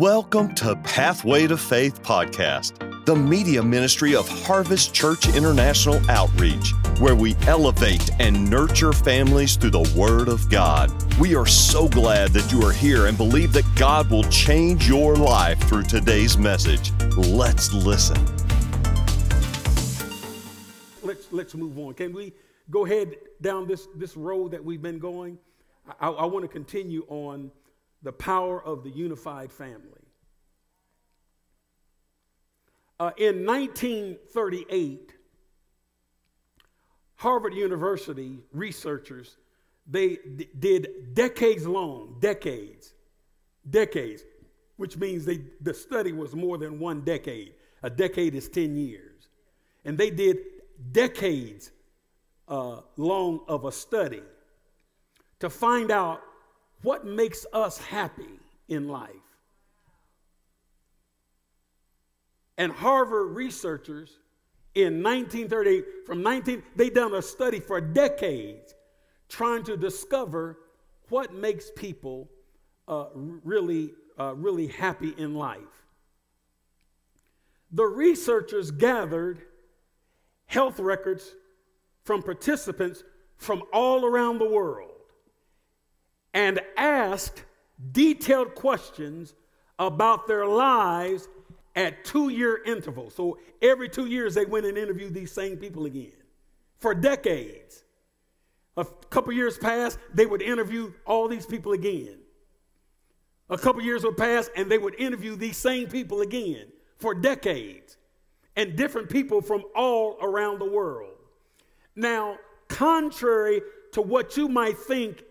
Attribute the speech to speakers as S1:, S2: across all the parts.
S1: Welcome to Pathway to Faith podcast, the media ministry of Harvest Church International Outreach, where we elevate and nurture families through the Word of God. We are so glad that you are here and believe that God will change your life through today's message. Let's listen.
S2: Let's, let's move on. Can we go ahead down this, this road that we've been going? I, I want to continue on the power of the unified family. Uh, in 1938, Harvard University researchers they did decades long, decades, decades, which means they, the study was more than one decade. A decade is 10 years. And they did decades uh, long of a study to find out what makes us happy in life. And Harvard researchers in 1938, from 19, they done a study for decades trying to discover what makes people uh, really, uh, really happy in life. The researchers gathered health records from participants from all around the world and asked detailed questions about their lives at two year intervals. So every two years, they went and interviewed these same people again for decades. A couple years passed, they would interview all these people again. A couple years would pass, and they would interview these same people again for decades, and different people from all around the world. Now, contrary to what you might think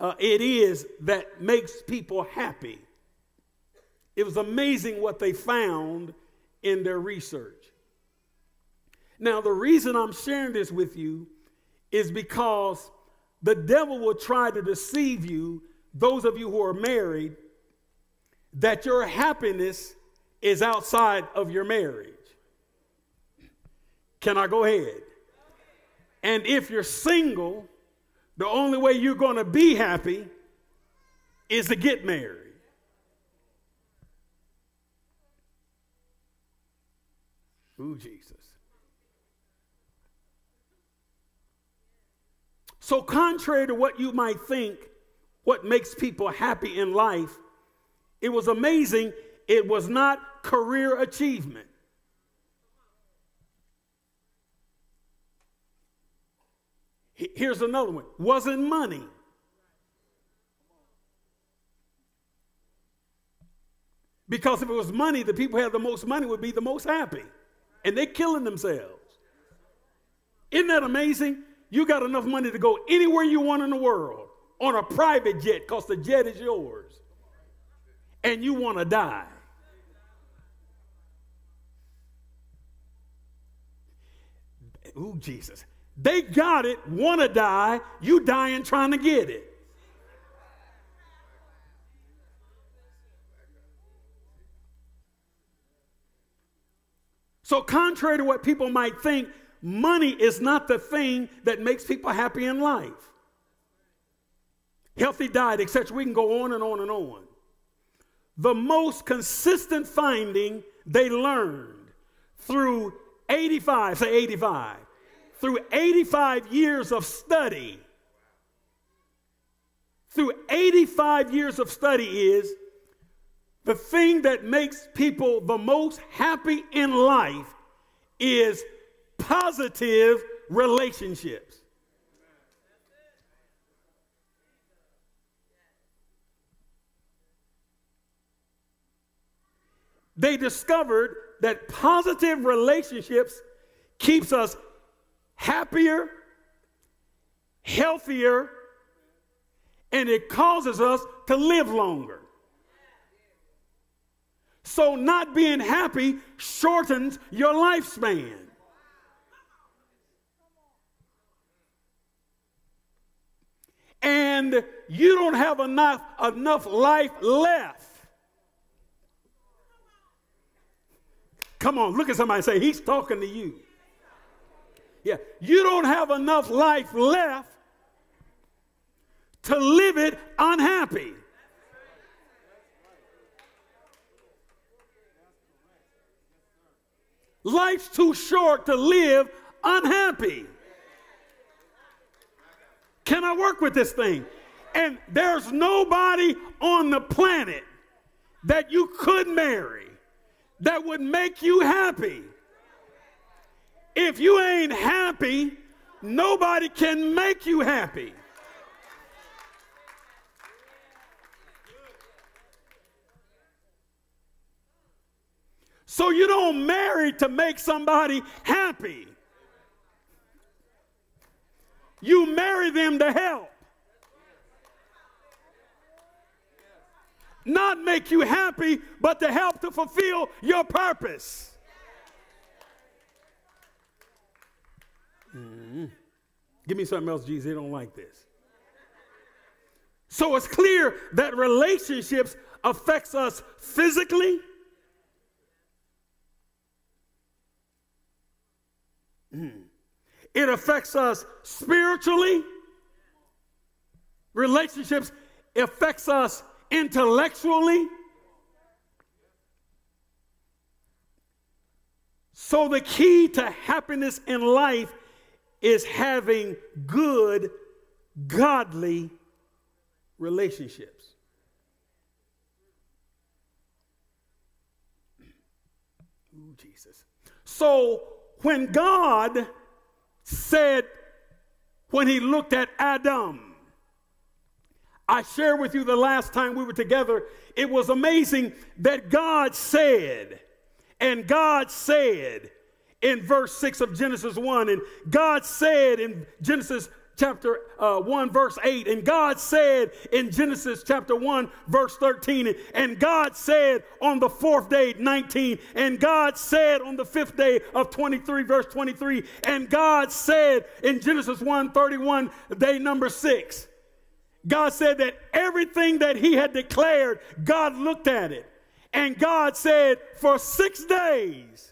S2: uh, it is that makes people happy. It was amazing what they found in their research. Now, the reason I'm sharing this with you is because the devil will try to deceive you, those of you who are married, that your happiness is outside of your marriage. Can I go ahead? And if you're single, the only way you're going to be happy is to get married. Ooh, Jesus. So, contrary to what you might think, what makes people happy in life, it was amazing. It was not career achievement. Here's another one wasn't money. Because if it was money, the people who had the most money would be the most happy. And they're killing themselves. Isn't that amazing? You got enough money to go anywhere you want in the world on a private jet because the jet is yours. And you want to die. Ooh, Jesus. They got it, want to die, you dying trying to get it. So, contrary to what people might think, money is not the thing that makes people happy in life. Healthy diet, etc. We can go on and on and on. The most consistent finding they learned through 85, say 85, through 85 years of study, through 85 years of study is the thing that makes people the most happy in life is positive relationships. They discovered that positive relationships keeps us happier, healthier, and it causes us to live longer. So, not being happy shortens your lifespan. And you don't have enough, enough life left. Come on, look at somebody say, He's talking to you. Yeah, you don't have enough life left to live it unhappy. Life's too short to live unhappy. Can I work with this thing? And there's nobody on the planet that you could marry that would make you happy if you ain't happy, nobody can make you happy. So you don't marry to make somebody happy. You marry them to help. Not make you happy, but to help to fulfill your purpose. Give me something else, Jesus. They don't like this. So it's clear that relationships affects us physically. Mm. It affects us spiritually. Relationships affects us intellectually. So the key to happiness in life is having good, godly relationships. Ooh, Jesus. So when God said, when he looked at Adam, I shared with you the last time we were together, it was amazing that God said, and God said in verse 6 of Genesis 1, and God said in Genesis chapter uh, 1, verse 8. And God said in Genesis chapter 1, verse 13. And God said on the fourth day, 19. And God said on the fifth day of 23, verse 23. And God said in Genesis 1, 31, day number 6. God said that everything that he had declared, God looked at it. And God said, for six days,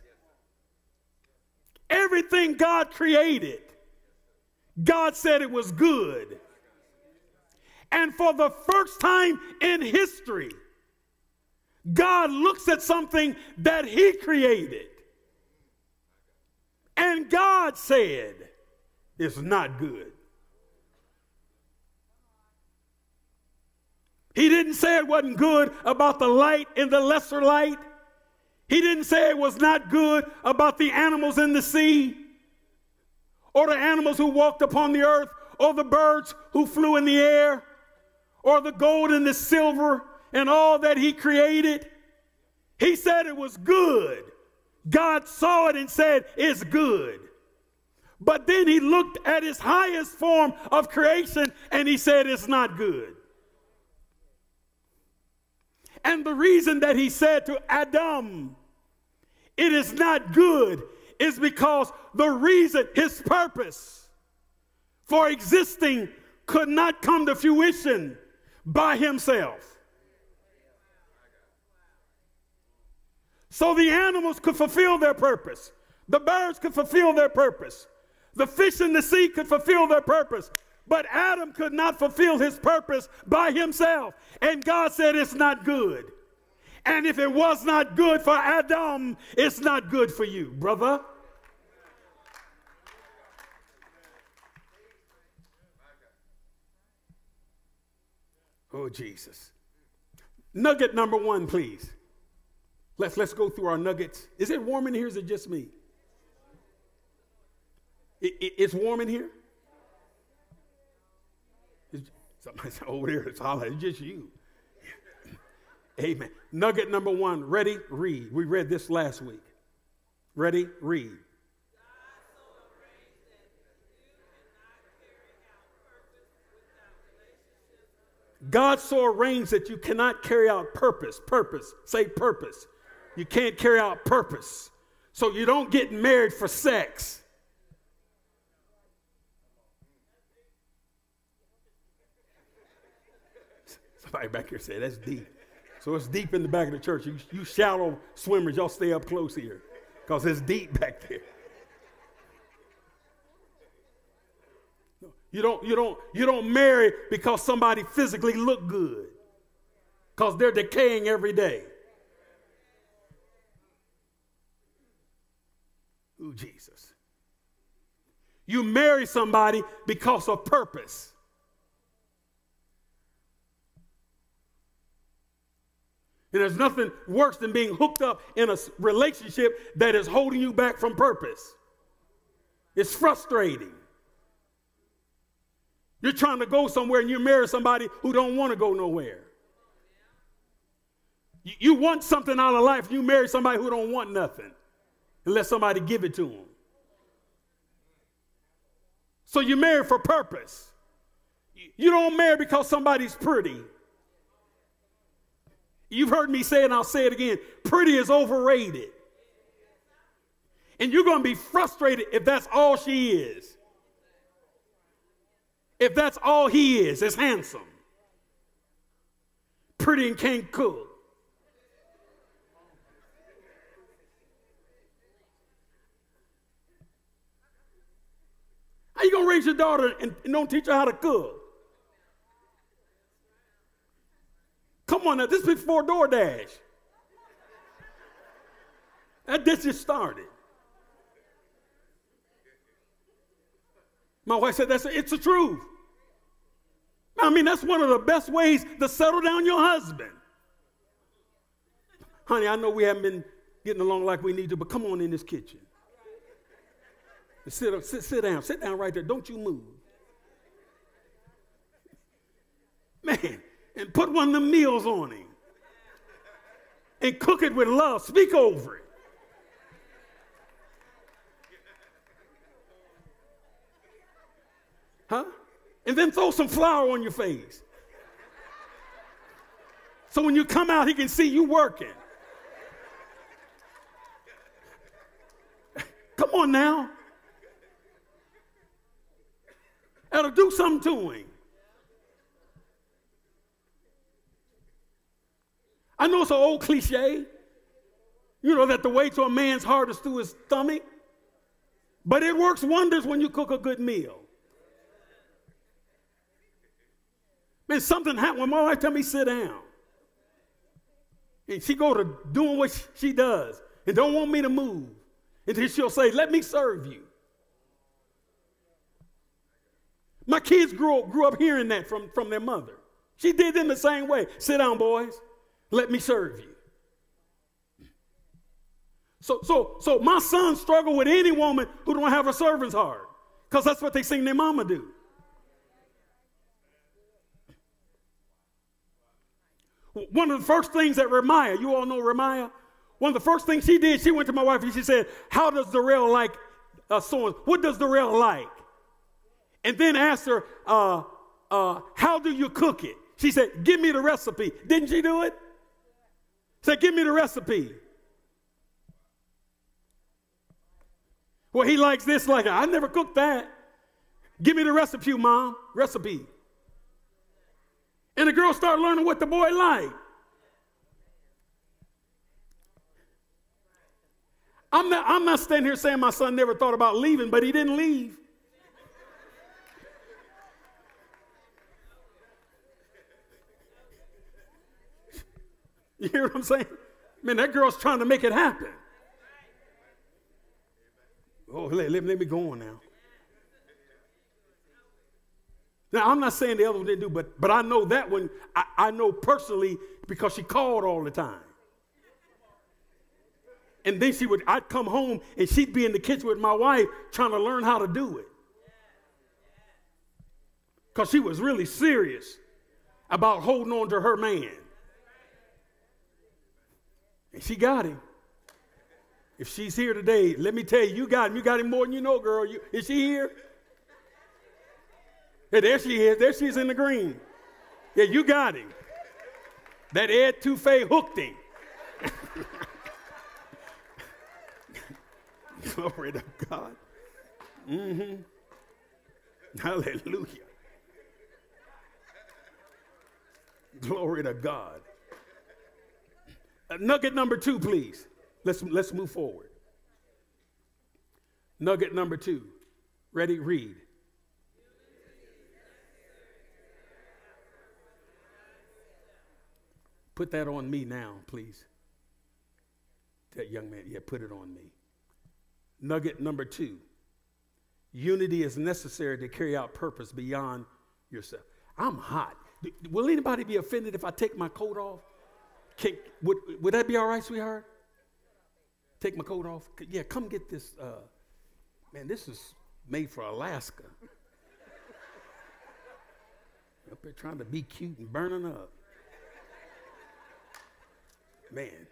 S2: everything God created, God said it was good. And for the first time in history, God looks at something that He created. And God said, it's not good. He didn't say it wasn't good about the light and the lesser light. He didn't say it was not good about the animals in the sea or the animals who walked upon the earth, or the birds who flew in the air, or the gold and the silver and all that he created. He said it was good. God saw it and said, It's good. But then he looked at his highest form of creation and he said, It's not good. And the reason that he said to Adam, It is not good, is because the reason, his purpose for existing could not come to fruition by himself. So the animals could fulfill their purpose. The birds could fulfill their purpose. The fish in the sea could fulfill their purpose. But Adam could not fulfill his purpose by himself. And God said, It's not good. And if it was not good for Adam, it's not good for you, brother. Oh, Jesus. Nugget number one, please. Let's, let's go through our nuggets. Is it warm in here? Is it just me? It, it, it's warm in here? It's, somebody over there, it's hot. It's just you. Amen. Nugget number one. Ready? Read. We read this last week. Ready? Read. God so arranged that you cannot carry out purpose. Purpose. Say purpose. You can't carry out purpose. So you don't get married for sex. Somebody back here said that's deep. So it's deep in the back of the church. You, you shallow swimmers, y'all stay up close here because it's deep back there. You don't, you don't, you don't marry because somebody physically look good. Because they're decaying every day. Ooh, Jesus. You marry somebody because of purpose. And there's nothing worse than being hooked up in a relationship that is holding you back from purpose. It's frustrating. You're trying to go somewhere and you marry somebody who don't want to go nowhere. You want something out of life, you marry somebody who don't want nothing let somebody give it to them. So you marry for purpose. You don't marry because somebody's pretty. You've heard me say and I'll say it again. Pretty is overrated. And you're going to be frustrated if that's all she is. If that's all he is, is handsome, pretty, and can't cook. How you gonna raise your daughter and, and don't teach her how to cook? This is before DoorDash. That this just started. My wife said, "That's a, it's the truth." I mean, that's one of the best ways to settle down your husband. Honey, I know we haven't been getting along like we need to, but come on in this kitchen. Sit, sit, sit down. Sit down right there. Don't you move. Man, and put one of the meals on him. And cook it with love. Speak over it. Huh? And then throw some flour on your face. So when you come out, he can see you working. Come on now. That'll do something to him. I know it's an old cliche, you know, that the way to a man's heart is through his stomach, but it works wonders when you cook a good meal. Man, something happened when my wife tell me sit down. And she go to doing what she does and don't want me to move. And then she'll say, let me serve you. My kids grew up, grew up hearing that from, from their mother. She did them the same way. Sit down, boys. Let me serve you. So, so, so my sons struggle with any woman who don't have a servant's heart because that's what they seen their mama do. One of the first things that Remiah, you all know Remiah, one of the first things she did, she went to my wife and she said, How does Darrell like uh, so What does Darrell like? And then asked her, uh, uh, How do you cook it? She said, Give me the recipe. Didn't she do it? Said, Give me the recipe. Well, he likes this, like I never cooked that. Give me the recipe, mom. Recipe. And the girl started learning what the boy liked. I'm not, I'm not standing here saying my son never thought about leaving, but he didn't leave. You hear what I'm saying? Man, that girl's trying to make it happen. Oh, let, let, let me go on now. Now, I'm not saying the other one didn't do, but, but I know that one, I, I know personally because she called all the time. And then she would, I'd come home and she'd be in the kitchen with my wife trying to learn how to do it. Because she was really serious about holding on to her man. She got him. If she's here today, let me tell you, you got him. You got him more than you know, girl. You, is she here? Yeah, there she is. There she is in the green. Yeah, you got him. That étouffée hooked him. Glory to God. Mm-hmm. Hallelujah. Glory to God. Nugget number two, please. Let's, let's move forward. Nugget number two. Ready? Read. Put that on me now, please. That young man, yeah, put it on me. Nugget number two unity is necessary to carry out purpose beyond yourself. I'm hot. Will anybody be offended if I take my coat off? Can, would, would that be all right, sweetheart? Take my coat off? Yeah, come get this. Uh, man, this is made for Alaska. Up there trying to be cute and burning up. Man.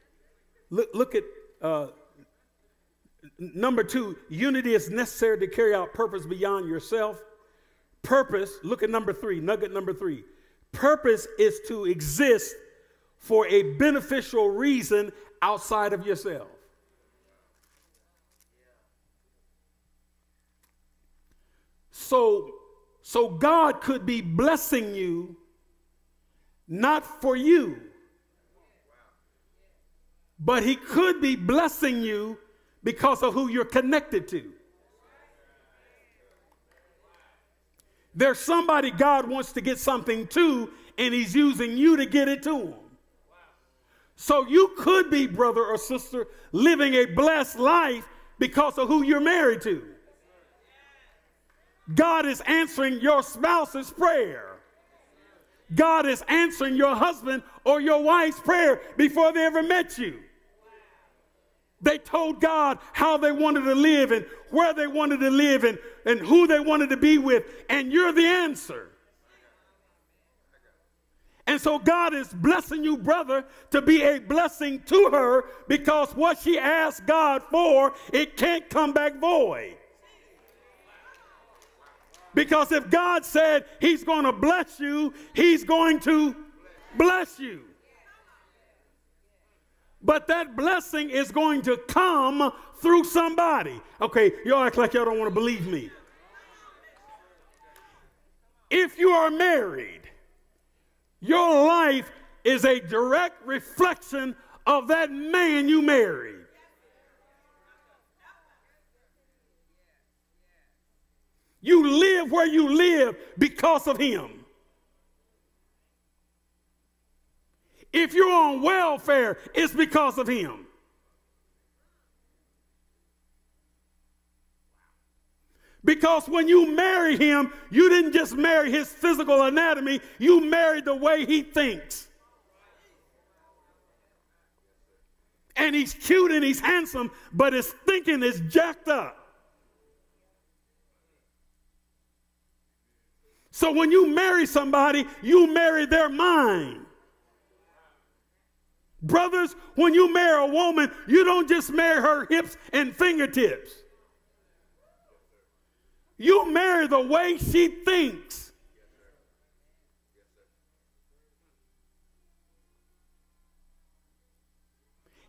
S2: Look, look at uh, number two unity is necessary to carry out purpose beyond yourself. Purpose, look at number three, nugget number three. Purpose is to exist for a beneficial reason outside of yourself. So, so God could be blessing you not for you, but He could be blessing you because of who you're connected to. There's somebody God wants to get something to, and He's using you to get it to Him. So you could be, brother or sister, living a blessed life because of who you're married to. God is answering your spouse's prayer. God is answering your husband or your wife's prayer before they ever met you. They told God how they wanted to live and where they wanted to live and, and who they wanted to be with, and you're the answer. And so God is blessing you, brother, to be a blessing to her because what she asked God for, it can't come back void. Because if God said He's going to bless you, He's going to bless you. But that blessing is going to come through somebody. Okay, y'all act like y'all don't want to believe me. If you are married, your life is a direct reflection of that man you married. You live where you live because of him. If you're on welfare, it's because of him. Because when you marry him, you didn't just marry his physical anatomy, you married the way he thinks. And he's cute and he's handsome, but his thinking is jacked up. So when you marry somebody, you marry their mind. Brothers, when you marry a woman, you don't just marry her hips and fingertips. You marry the way she thinks.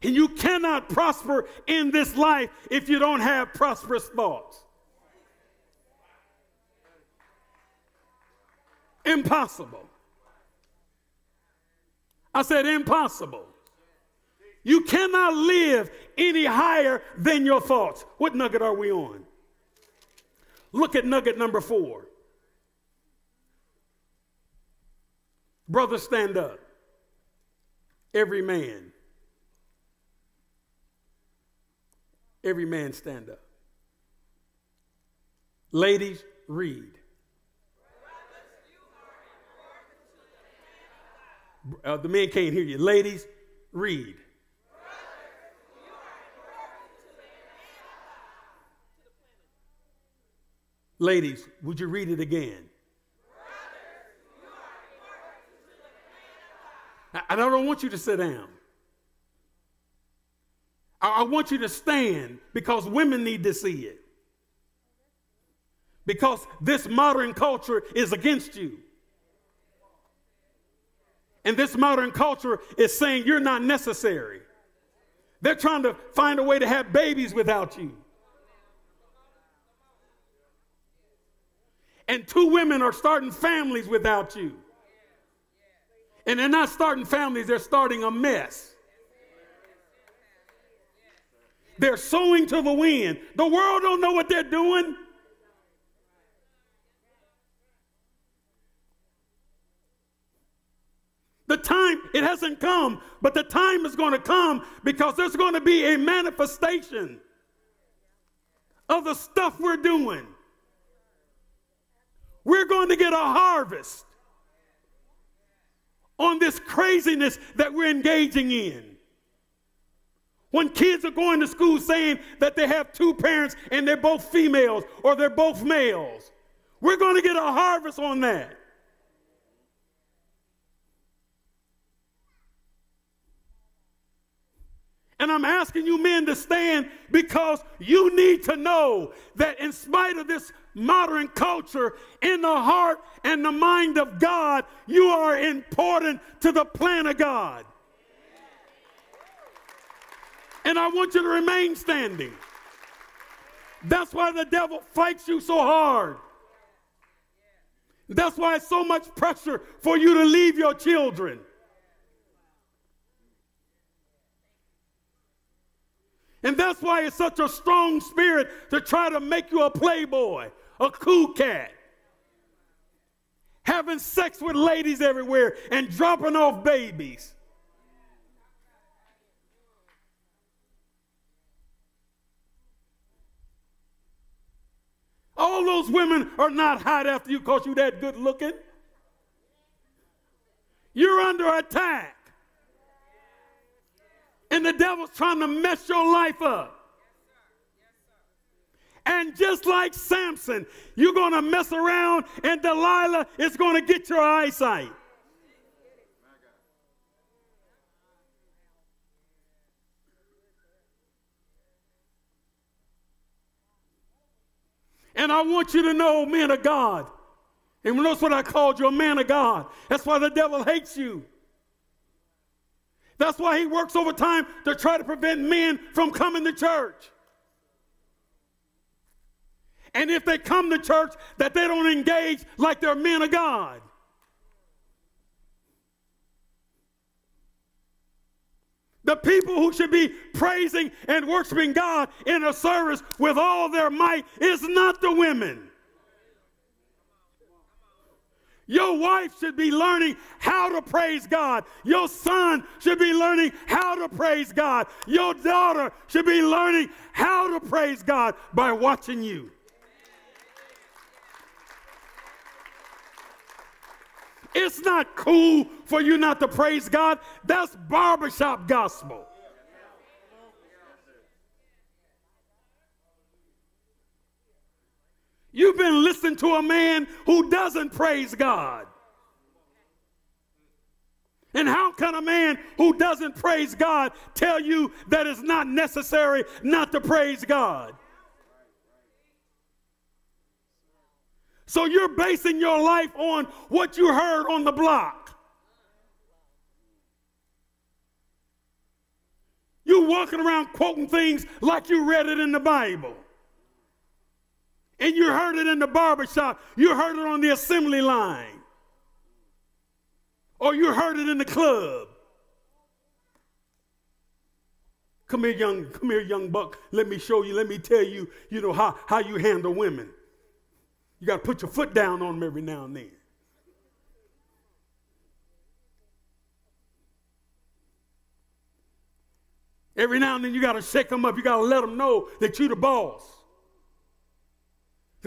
S2: And you cannot prosper in this life if you don't have prosperous thoughts. Impossible. I said impossible. You cannot live any higher than your thoughts. What nugget are we on? Look at nugget number four. Brother, stand up. Every man. Every man stand up. Ladies, read. Uh, the men can't hear you. Ladies, read. Ladies, would you read it again? I don't want you to sit down. I want you to stand because women need to see it. Because this modern culture is against you. And this modern culture is saying you're not necessary. They're trying to find a way to have babies without you. And two women are starting families without you. And they're not starting families, they're starting a mess. They're sowing to the wind. The world don't know what they're doing. The time, it hasn't come, but the time is going to come because there's going to be a manifestation of the stuff we're doing, we're going to get a harvest on this craziness that we're engaging in. When kids are going to school saying that they have two parents and they're both females or they're both males, we're going to get a harvest on that. And I'm asking you men to stand because you need to know that in spite of this modern culture, in the heart and the mind of God, you are important to the plan of God. And I want you to remain standing. That's why the devil fights you so hard. That's why it's so much pressure for you to leave your children. And that's why it's such a strong spirit to try to make you a playboy, a cool cat, having sex with ladies everywhere and dropping off babies. All those women are not hot after you because you're that good looking. You're under attack. And the devil's trying to mess your life up. And just like Samson, you're going to mess around and Delilah is going to get your eyesight. And I want you to know, man of God. And notice what I called you, a man of God. That's why the devil hates you. That's why he works overtime to try to prevent men from coming to church. And if they come to church, that they don't engage like they're men of God. The people who should be praising and worshiping God in a service with all their might is not the women. Your wife should be learning how to praise God. Your son should be learning how to praise God. Your daughter should be learning how to praise God by watching you. It's not cool for you not to praise God. That's barbershop gospel. You've been listening to a man who doesn't praise God. And how can a man who doesn't praise God tell you that it's not necessary not to praise God? So you're basing your life on what you heard on the block. You're walking around quoting things like you read it in the Bible. And you heard it in the barbershop. You heard it on the assembly line. Or you heard it in the club. Come here, young, come here, young buck. Let me show you, let me tell you, you know, how, how you handle women. You got to put your foot down on them every now and then. Every now and then you got to shake them up. You got to let them know that you're the boss.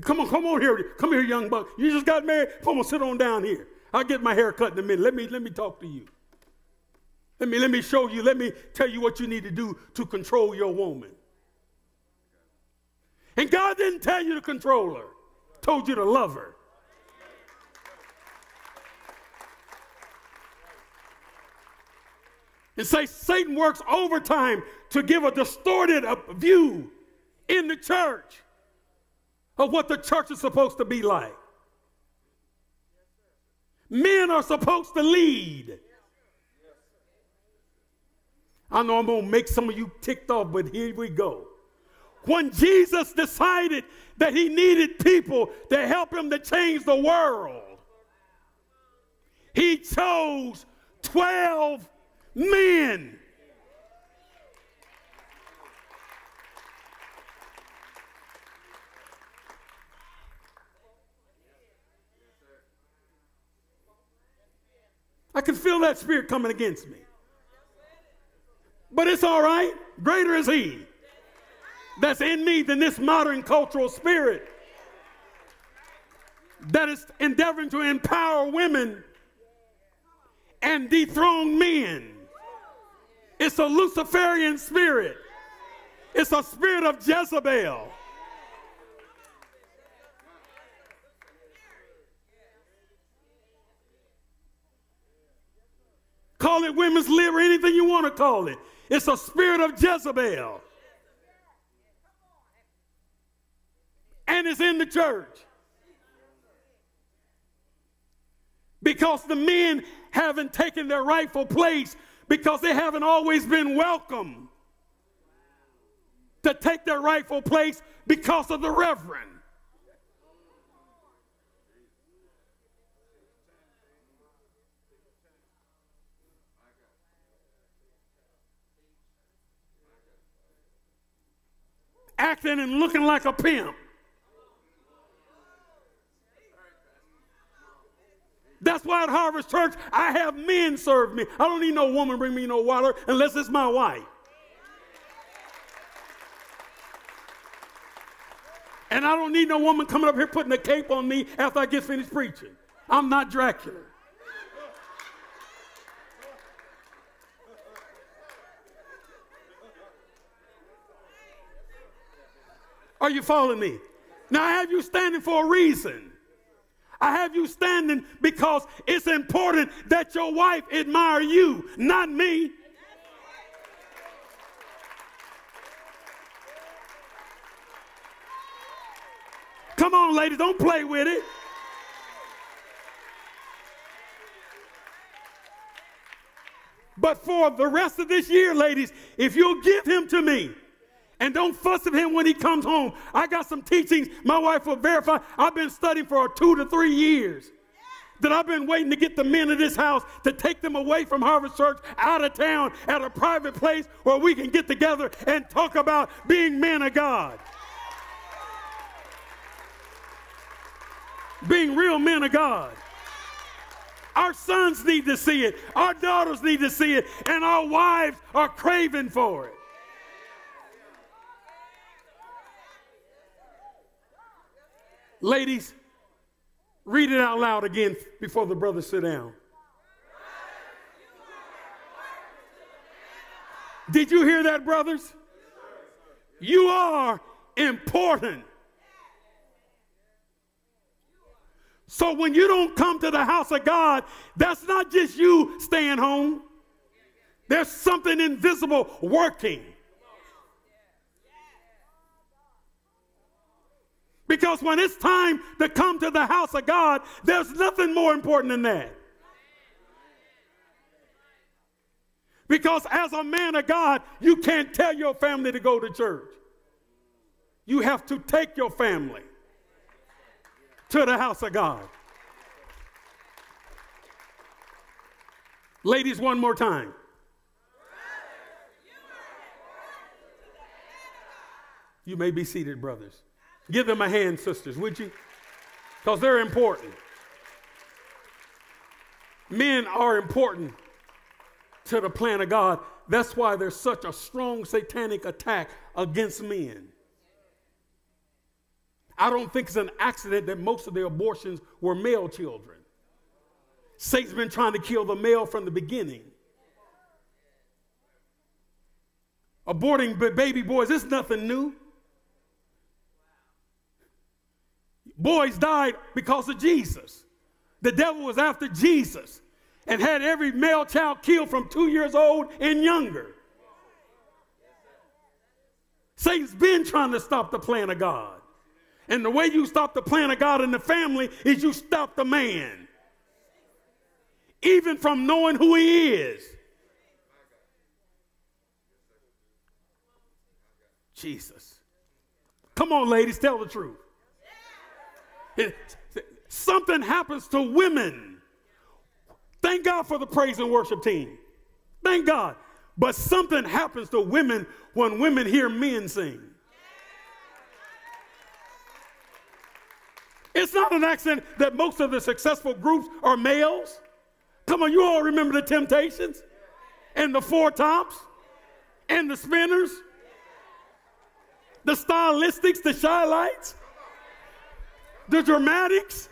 S2: Come on, come on here. Come here, young buck. You just got married. Come on, sit on down here. I'll get my hair cut in a minute. Let me, let me talk to you. Let me, let me show you. Let me tell you what you need to do to control your woman. And God didn't tell you to control her told you to love her. And say Satan works overtime to give a distorted view in the church of what the church is supposed to be like. Men are supposed to lead. I know I'm going to make some of you ticked off, but here we go. When Jesus decided that he needed people to help him to change the world, he chose 12 men. I can feel that spirit coming against me. But it's all right. Greater is he that's in me than this modern cultural spirit that is endeavoring to empower women and dethrone men. It's a Luciferian spirit. It's a spirit of Jezebel. Call it women's lib or anything you want to call it. It's a spirit of Jezebel. And it's in the church. Because the men haven't taken their rightful place because they haven't always been welcome to take their rightful place because of the reverend. Acting and looking like a pimp. That's why at Harvest Church, I have men serve me. I don't need no woman bring me no water unless it's my wife. And I don't need no woman coming up here putting a cape on me after I get finished preaching. I'm not Dracula. Are you following me? Now I have you standing for a reason. I have you standing because it's important that your wife admire you, not me. Come on, ladies, don't play with it. But for the rest of this year, ladies, if you'll give him to me, and don't fuss at him when he comes home. I got some teachings my wife will verify. I've been studying for two to three years. That I've been waiting to get the men of this house to take them away from Harvest Church out of town at a private place where we can get together and talk about being men of God. Being real men of God. Our sons need to see it, our daughters need to see it, and our wives are craving for it. Ladies, read it out loud again before the brothers sit down. Did you hear that, brothers? You are important. So when you don't come to the house of God, that's not just you staying home. There's something invisible working. Because when it's time to come to the house of God, there's nothing more important than that. Because as a man of God, you can't tell your family to go to church. You have to take your family to the house of God. Ladies, one more time. You may be seated, brothers. Give them a hand, sisters, would you? Because they're important. Men are important to the plan of God. That's why there's such a strong satanic attack against men. I don't think it's an accident that most of the abortions were male children. Satan's been trying to kill the male from the beginning. Aborting baby boys is nothing new. Boys died because of Jesus. The devil was after Jesus and had every male child killed from two years old and younger. Satan's been trying to stop the plan of God. And the way you stop the plan of God in the family is you stop the man, even from knowing who he is. Jesus. Come on, ladies, tell the truth. Something happens to women. Thank God for the praise and worship team. Thank God. But something happens to women when women hear men sing. It's not an accident that most of the successful groups are males. Come on, you all remember the Temptations and the Four Tops and the Spinners. the stylistics, the Chi-Lites, the dramatics.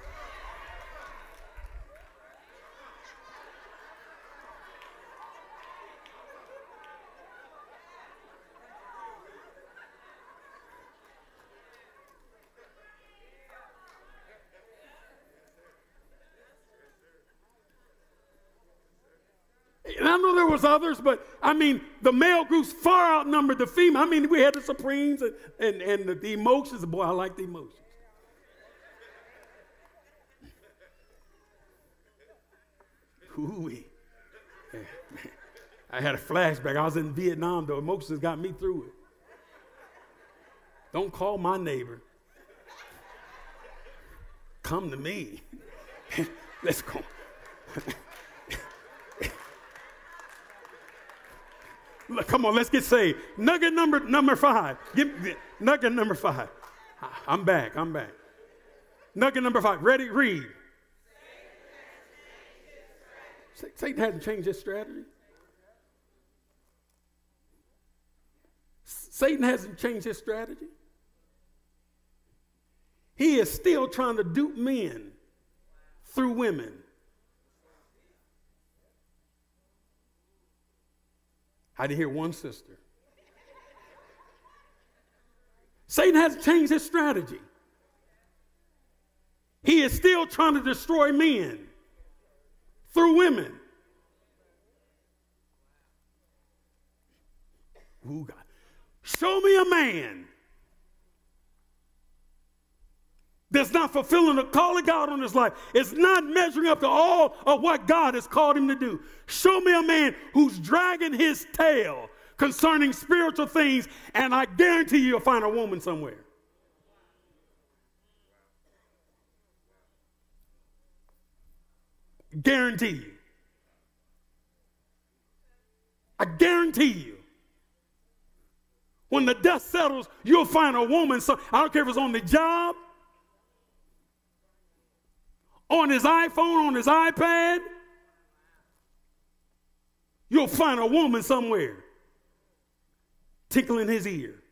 S2: And I know there was others, but I mean, the male groups far outnumbered the female. I mean, we had the Supremes and, and, and the, the emotions. Boy, I like the emotions. Ooh-wee. I had a flashback. I was in Vietnam. The emotions got me through it. Don't call my neighbor. Come to me. Let's go. Come on, let's get saved. Nugget number number five. Give, nugget number five. I'm back. I'm back. Nugget number five. Ready? Read. Satan hasn't changed his strategy. Satan hasn't changed his strategy. He is still trying to dupe men through women. I didn't hear one sister. Satan hasn't changed his strategy. He is still trying to destroy men through women. Ooh, God. Show me a man that's not fulfilling the call of God on his life, is not measuring up to all of what God has called him to do. Show me a man who's dragging his tail concerning spiritual things, and I guarantee you, you'll find a woman somewhere. Guarantee you. I guarantee you. When the dust settles, you'll find a woman. So I don't care if it's on the job, on his iPhone, on his iPad. You'll find a woman somewhere tickling his ear.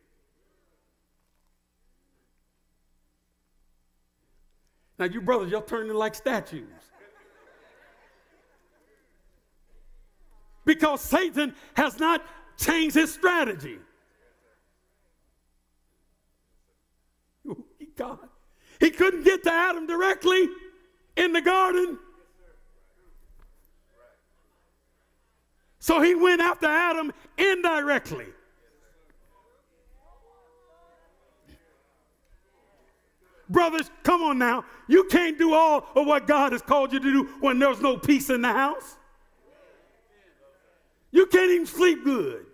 S2: Now, you brothers, y'all turning like statues. Because Satan has not changed his strategy. God. He couldn't get to Adam directly in the garden. So he went after Adam indirectly. Brothers, come on now. You can't do all of what God has called you to do when there's no peace in the house. You can't even sleep good.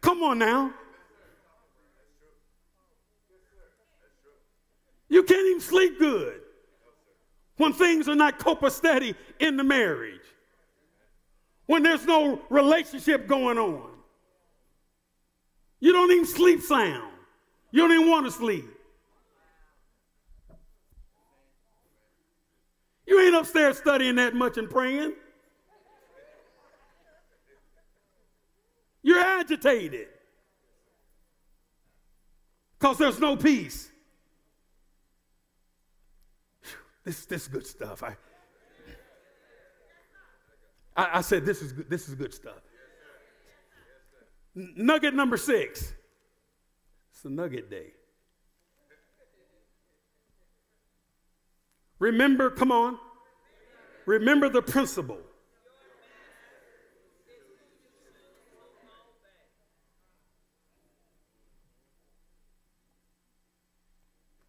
S2: Come on now. You can't even sleep good when things are not copacetic in the marriage, when there's no relationship going on. You don't even sleep sound. You don't even want to sleep. You ain't upstairs studying that much and praying. You're agitated because there's no peace. This, this is good stuff. I, I, I said this is good, this is good stuff. Nugget number six. It's a nugget day. Remember, come on. Remember the principle.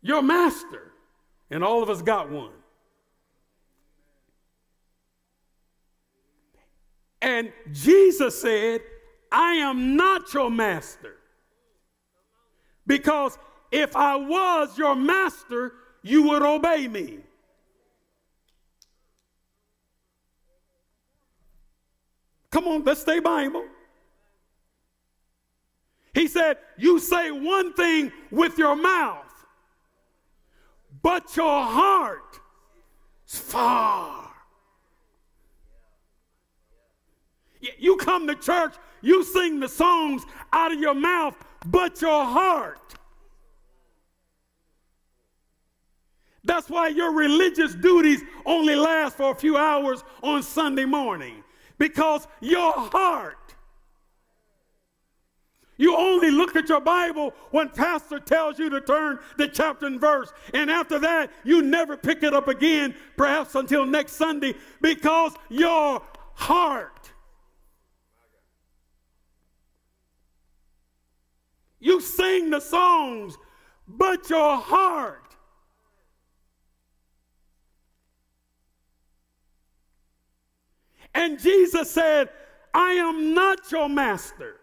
S2: Your master and all of us got one. And Jesus said, I am not your master. Because if I was your master, you would obey me. Come on, let's stay Bible. He said, You say one thing with your mouth, but your heart is far. You come to church you sing the songs out of your mouth, but your heart. That's why your religious duties only last for a few hours on Sunday morning because your heart. You only look at your Bible when pastor tells you to turn the chapter and verse. And after that, you never pick it up again, perhaps until next Sunday, because your heart. You sing the songs, but your heart. And Jesus said, I am not your master.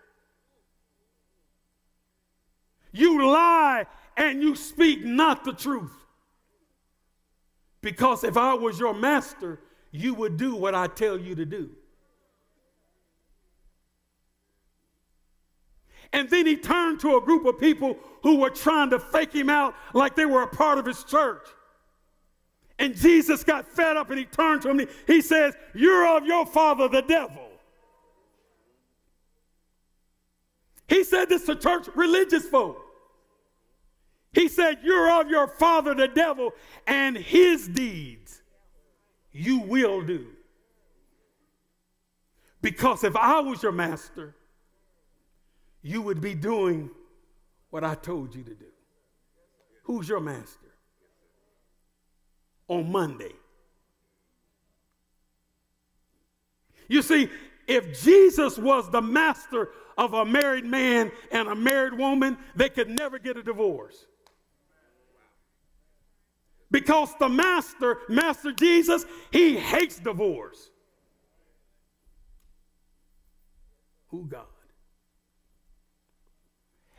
S2: You lie and you speak not the truth. Because if I was your master, you would do what I tell you to do. And then he turned to a group of people who were trying to fake him out like they were a part of his church. And Jesus got fed up and he turned to him. He says, You're of your father, the devil. He said this to church religious folk. He said, You're of your father, the devil, and his deeds you will do. Because if I was your master, you would be doing what I told you to do. Who's your master? On Monday. You see, if Jesus was the master of a married man and a married woman, they could never get a divorce. Because the master, Master Jesus, he hates divorce. Who God?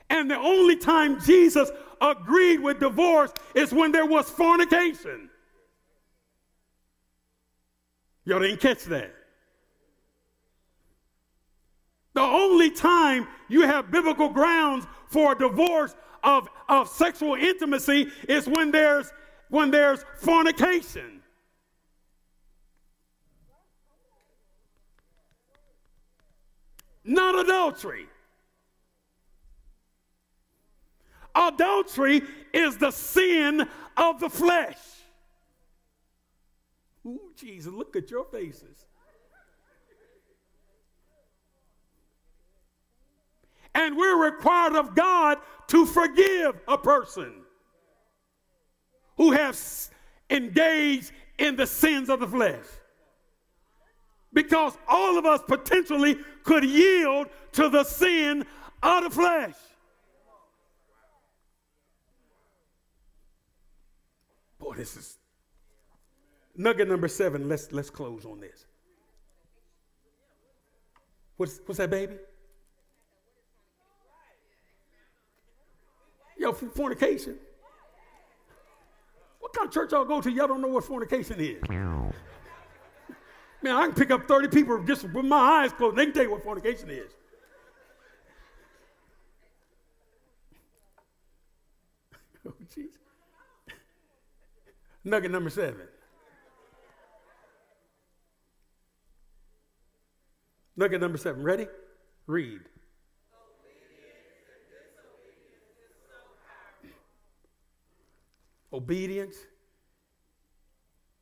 S2: And the only time Jesus agreed with divorce is when there was fornication. Y'all didn't catch that. The only time you have biblical grounds for a divorce of, of sexual intimacy is when there's when there's fornication. Not adultery. Adultery is the sin of the flesh. Ooh, Jesus, look at your faces. And we're required of God to forgive a person who has engaged in the sins of the flesh. Because all of us potentially could yield to the sin of the flesh. Boy, this is nugget number seven. Let's let's close on this. What's what's that, baby? Yo, fornication. What kind of church y'all go to? Y'all don't know what fornication is. Man, I can pick up 30 people just with my eyes closed. They can tell you what fornication is. oh, jeez. Nugget number seven. Nugget number seven. Ready? Read. obedience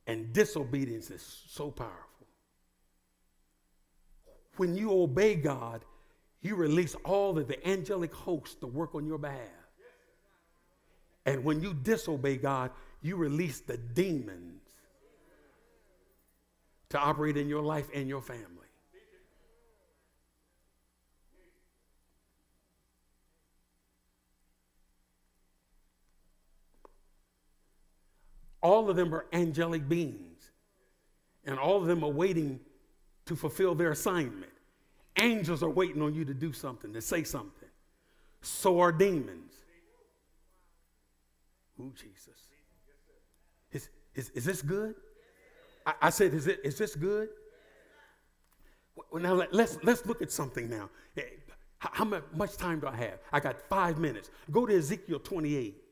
S2: and disobedience is so powerful. When you obey God, you release all of the angelic hosts to work on your behalf. And when you disobey God, you release the demons to operate in your life and your family. All of them are angelic beings, and all of them are waiting to fulfill their assignment. Angels are waiting on you to do something, to say something. So are demons. Ooh, Jesus. Is, is, is this good? I, I said, is, it, is this good? Well, now let, let's, let's look at something now. Eh, how, how much time do I have? I got five minutes. Go to Ezekiel 28.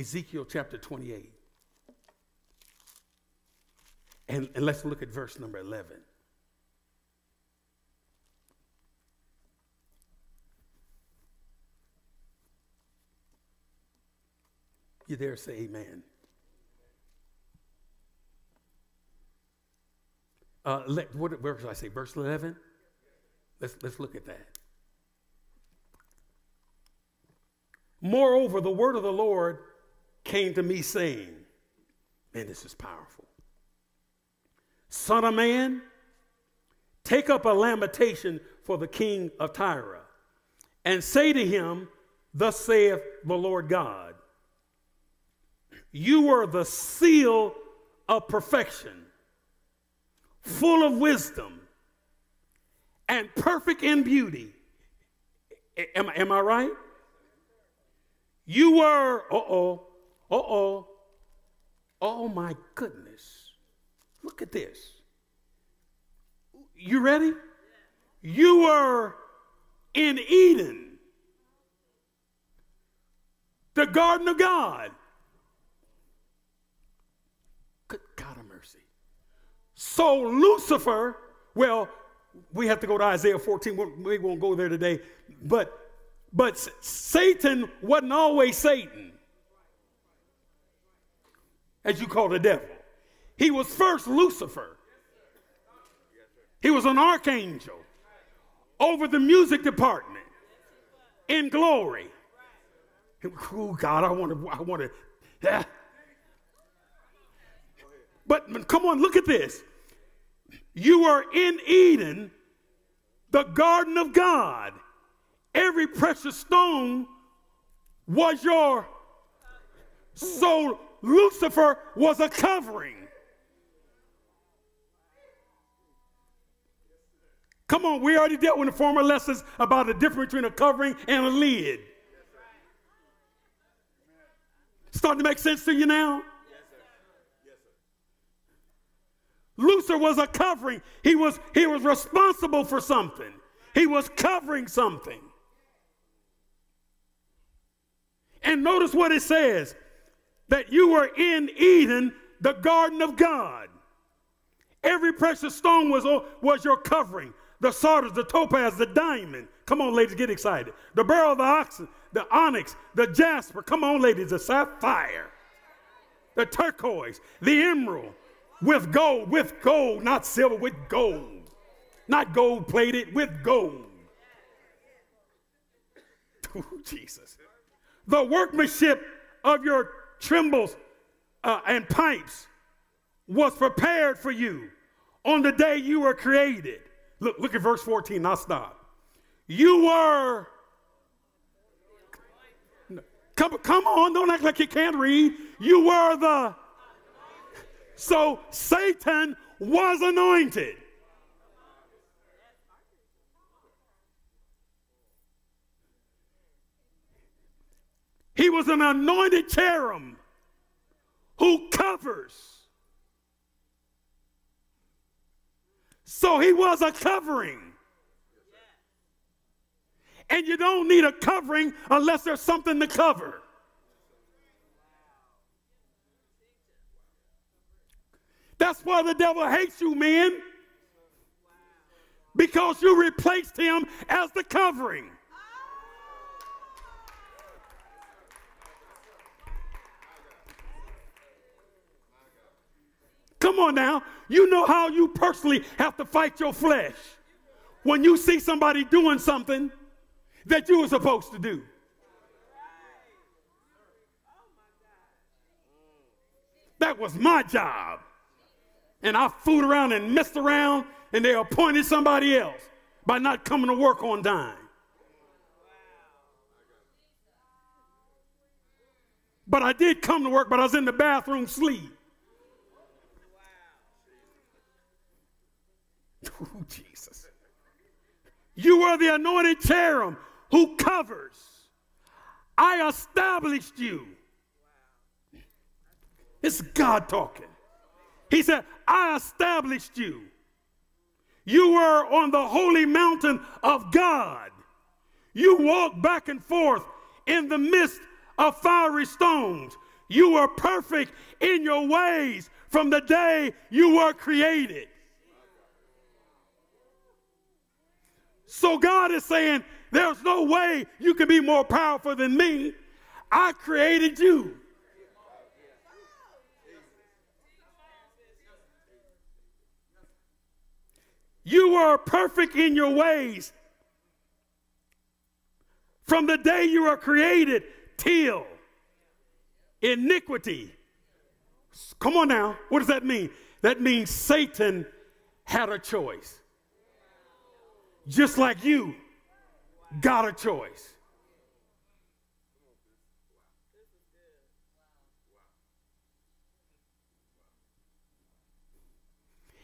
S2: Ezekiel chapter 28. And, and let's look at verse number 11. You dare say amen. Uh, let, what, where I say? Verse 11? Let's, let's look at that. Moreover, the word of the Lord came to me saying, Man, this is powerful. Son of man, take up a lamentation for the king of Tyre, and say to him, Thus saith the Lord God, You are the seal of perfection, full of wisdom, and perfect in beauty. Am, am I right? You were, uh oh, uh oh, oh my goodness. Look at this. You ready? You were in Eden, the garden of God. Good God of mercy. So Lucifer, well, we have to go to Isaiah 14. We won't go there today. But but Satan wasn't always Satan, as you call the devil. He was first Lucifer. He was an archangel over the music department in glory. Oh God, I want to, I want to. Yeah. But come on, look at this. You are in Eden, the garden of God. Every precious stone was your. So Lucifer was a covering. Come on, we already dealt with the former lessons about the difference between a covering and a lid. Starting to make sense to you now? Lucifer was a covering. He was, he was responsible for something. He was covering something. And notice what it says that you were in Eden, the garden of God. Every precious stone was, was your covering the sardius, the topaz, the diamond. Come on, ladies, get excited. The beryl, the oxen, the onyx, the jasper. Come on, ladies, the sapphire, the turquoise, the emerald, with gold, with gold, not silver, with gold. Not gold plated, with gold. Oh, Jesus the workmanship of your timbrels uh, and pipes was prepared for you on the day you were created. Look, look at verse 14. I'll stop. You were. Come, come on, don't act like you can't read. You were the. So Satan was anointed. He was an anointed cherub who covers. So he was a covering. And you don't need a covering unless there's something to cover. That's why the devil hates you, men. Because you replaced him as the covering. Come on now. You know how you personally have to fight your flesh when you see somebody doing something that you were supposed to do. That was my job. And I fooled around and messed around, and they appointed somebody else by not coming to work on time. But I did come to work, but I was in the bathroom sleep. Oh, Jesus. You are the anointed cherub who covers. I established you. It's God talking. He said, I established you. You were on the holy mountain of God. You walked back and forth in the midst of fiery stones. You were perfect in your ways from the day you were created. So God is saying, There's no way you can be more powerful than me. I created you. You were perfect in your ways from the day you were created till iniquity. Come on now. What does that mean? That means Satan had a choice. Just like you got a choice.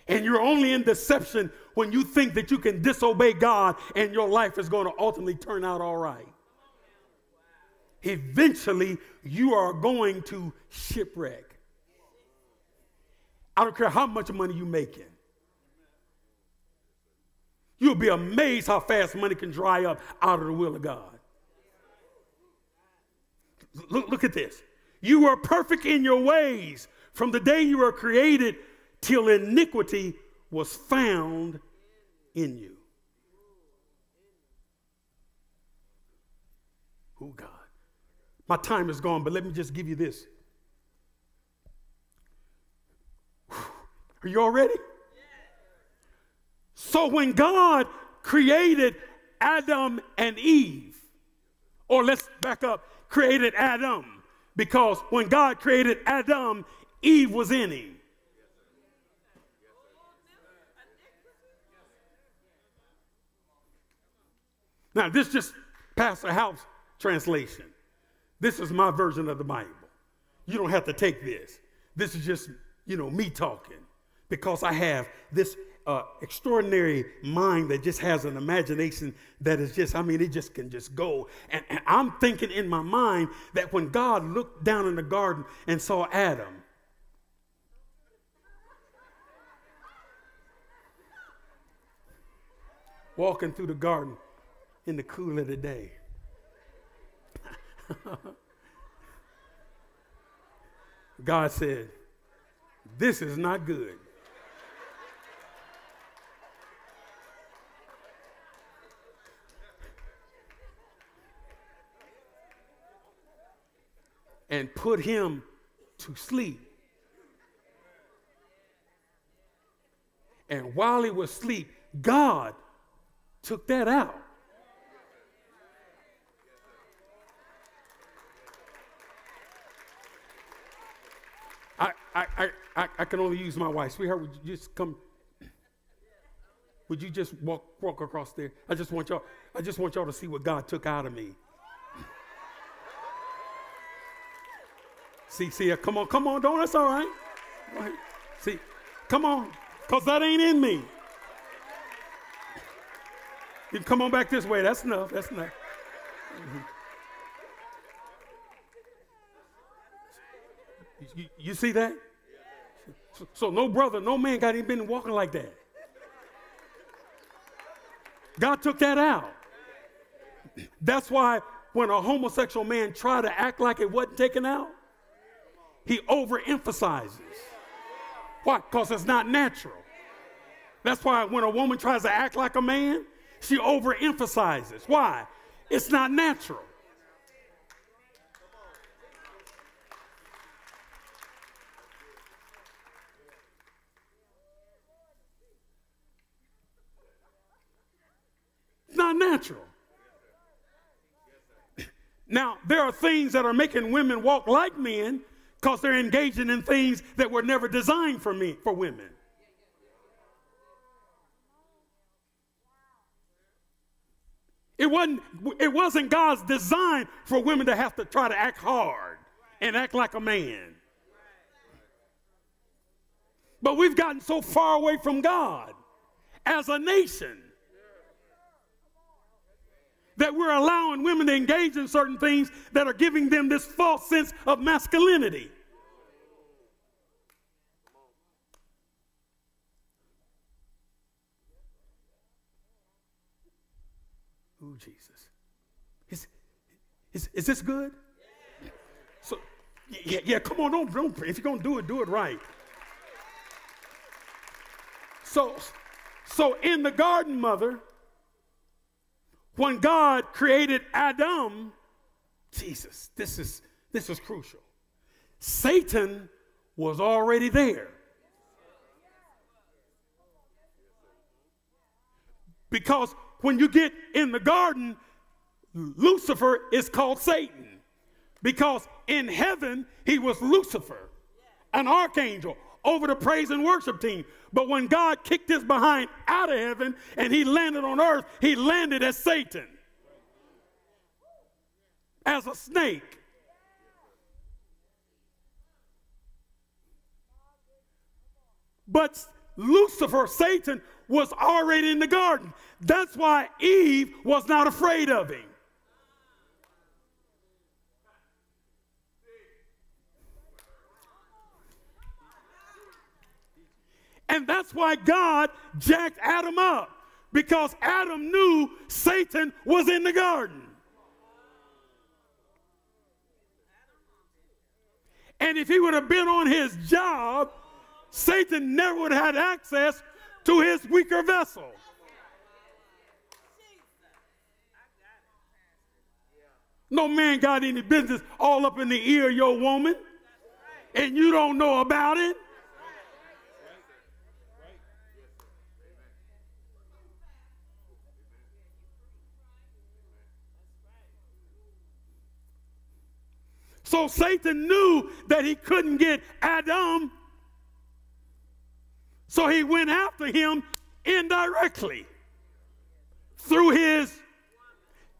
S2: And you're only in deception when you think that you can disobey God and your life is going to ultimately turn out all right. Eventually, you are going to shipwreck. I don't care how much money you're making. You'll be amazed how fast money can dry up out of the will of God. Look, look at this. You were perfect in your ways from the day you were created till iniquity was found in you. Oh, God. My time is gone, but let me just give you this. Are you all ready? So when God created Adam and Eve, or let's back up, created Adam, because when God created Adam, Eve was in him. Now, this just Pastor House translation. This is my version of the Bible. You don't have to take this. This is just, you know, me talking because I have this uh, extraordinary mind that just has an imagination that is just, I mean, it just can just go. And, and I'm thinking in my mind that when God looked down in the garden and saw Adam, walking through the garden, in the cool of the day. God said, This is not good. And put him to sleep. And while he was asleep, God took that out. I, I, I I can only use my wife. Sweetheart, would you just come? Would you just walk, walk across there? I just want y'all, I just want y'all to see what God took out of me. See, see, uh, come on, come on, don't, that's all right. See, come on, because that ain't in me. You come on back this way. That's enough. That's enough. Mm-hmm. You, you, see that? So, so, no brother, no man got even been walking like that. God took that out. That's why when a homosexual man tried to act like it wasn't taken out, he overemphasizes. Why? Because it's not natural. That's why when a woman tries to act like a man, she overemphasizes. Why? It's not natural. It's not natural. Now, there are things that are making women walk like men because they're engaging in things that were never designed for me for women. It wasn't, it wasn't God's design for women to have to try to act hard and act like a man. But we've gotten so far away from God as a nation that we're allowing women to engage in certain things that are giving them this false sense of masculinity. Ooh, Jesus. Is, is, is this good? So, Yeah, yeah, come on, don't, don't if you're gonna do it, do it right. So, so in the garden, mother, when God created Adam, Jesus, this is this is crucial. Satan was already there. Because when you get in the garden, Lucifer is called Satan. Because in heaven, he was Lucifer, an archangel over the praise and worship team. But when God kicked his behind out of heaven and he landed on earth, he landed as Satan, as a snake. But Lucifer, Satan, was already in the garden. That's why Eve was not afraid of him. And that's why God jacked Adam up because Adam knew Satan was in the garden. And if he would have been on his job, Satan never would have had access to his weaker vessel. No man got any business all up in the ear of your woman, and you don't know about it. So Satan knew that he couldn't get Adam. So he went after him indirectly through his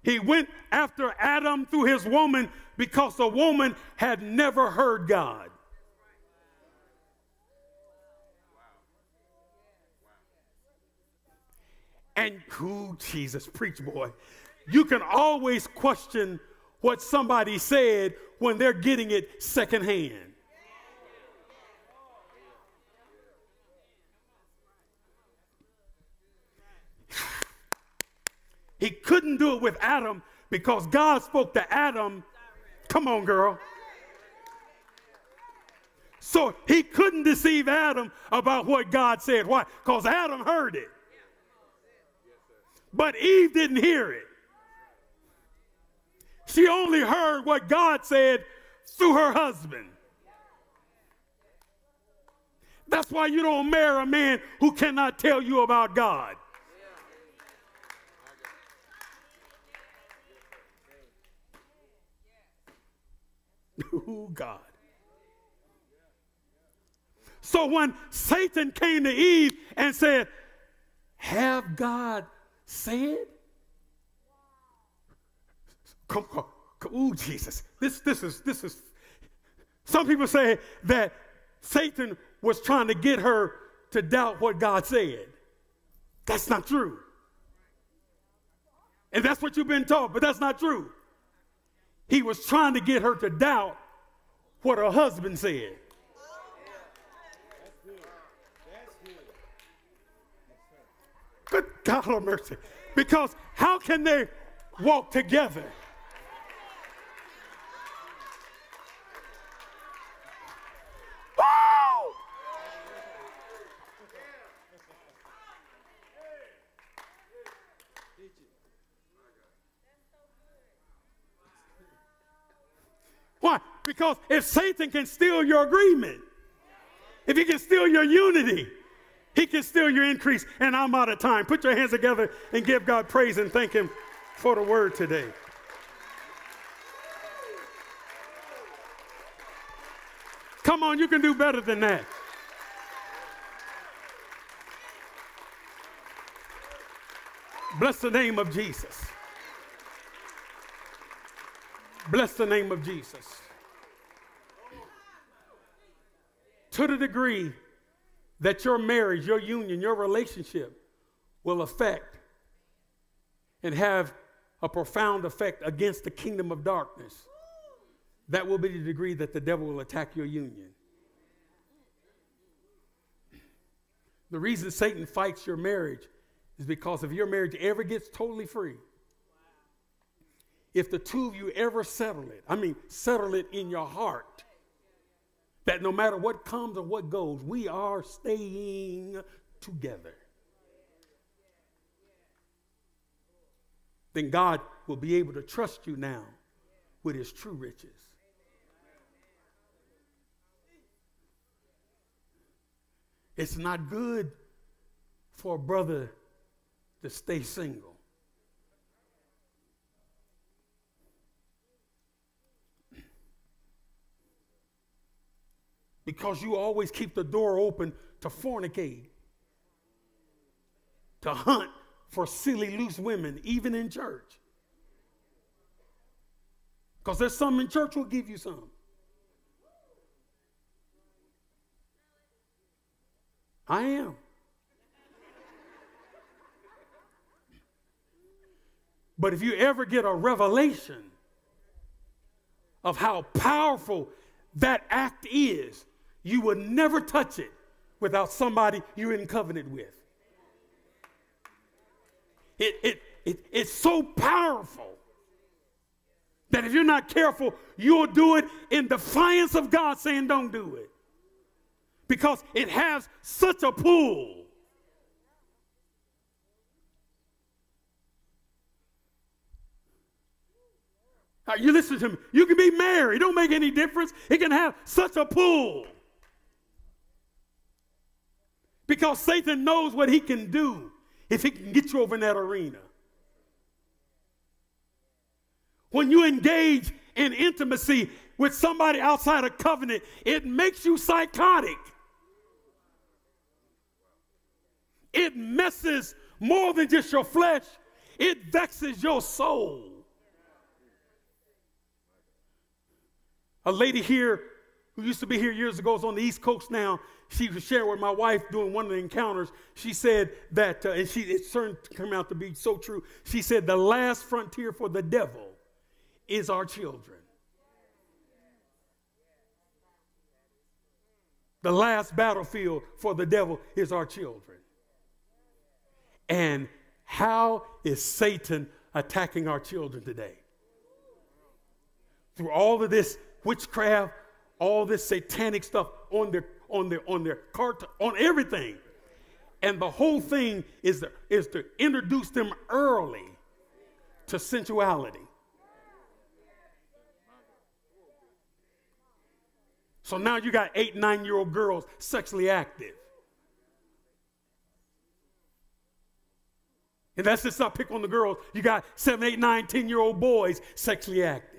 S2: he went after Adam through his woman because the woman had never heard God. And who, Jesus, preach boy. You can always question what somebody said when they're getting it secondhand. He couldn't do it with Adam because God spoke to Adam. Come on, girl. So he couldn't deceive Adam about what God said. Why? Because Adam heard it. But Eve didn't hear it. She only heard what God said through her husband. That's why you don't marry a man who cannot tell you about God. Oh, God. So when Satan came to Eve and said, Have God said? Come on. Ooh, Jesus. This, this is, this is. Some people say that Satan was trying to get her to doubt what God said. That's not true. And that's what you've been taught, but that's not true. He was trying to get her to doubt what her husband said. Good God of mercy. Because how can they walk together? Why? Because if Satan can steal your agreement, if he can steal your unity, he can steal your increase. And I'm out of time. Put your hands together and give God praise and thank him for the word today. Come on, you can do better than that. Bless the name of Jesus. Bless the name of Jesus. To the degree that your marriage, your union, your relationship will affect and have a profound effect against the kingdom of darkness, that will be the degree that the devil will attack your union. The reason Satan fights your marriage is because if your marriage ever gets totally free, if the two of you ever settle it, I mean, settle it in your heart, that no matter what comes or what goes, we are staying together. Then God will be able to trust you now with his true riches. It's not good for a brother to stay single. Because you always keep the door open to fornicate, to hunt for silly, loose women, even in church. Because there's some in church will give you some. I am. But if you ever get a revelation of how powerful that act is, you would never touch it without somebody you're in covenant with. It, it, it, it's so powerful that if you're not careful, you'll do it in defiance of God saying, don't do it. Because it has such a pull. you listen to me. You can be married. It don't make any difference. It can have such a pull. Because Satan knows what he can do if he can get you over in that arena. When you engage in intimacy with somebody outside of covenant, it makes you psychotic. It messes more than just your flesh, it vexes your soul. A lady here who used to be here years ago is on the East Coast now. She was sharing with my wife doing one of the encounters. She said that, uh, and she it turned come out to be so true. She said the last frontier for the devil is our children. The last battlefield for the devil is our children. And how is Satan attacking our children today? Through all of this witchcraft, all this satanic stuff on their on their on their cart on everything. And the whole thing is to, is to introduce them early to sensuality. So now you got eight, nine year old girls sexually active. And that's just not pick on the girls. You got seven, eight, nine, ten year old boys sexually active.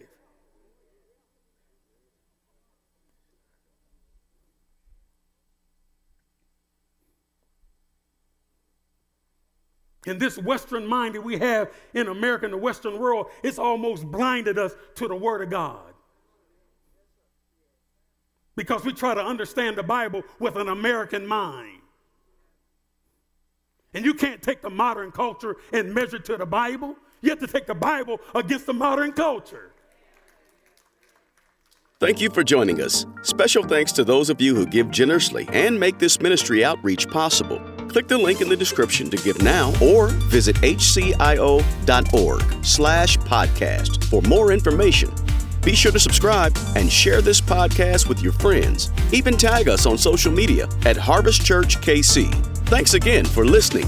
S2: And this Western mind that we have in America and the Western world, it's almost blinded us to the Word of God. Because we try to understand the Bible with an American mind. And you can't take the modern culture and measure to the Bible. You have to take the Bible against the modern culture.
S3: Thank you for joining us. Special thanks to those of you who give generously and make this ministry outreach possible. Click the link in the description to give now or visit hcio.org slash podcast for more information. Be sure to subscribe and share this podcast with your friends. Even tag us on social media at Harvest Church KC. Thanks again for listening.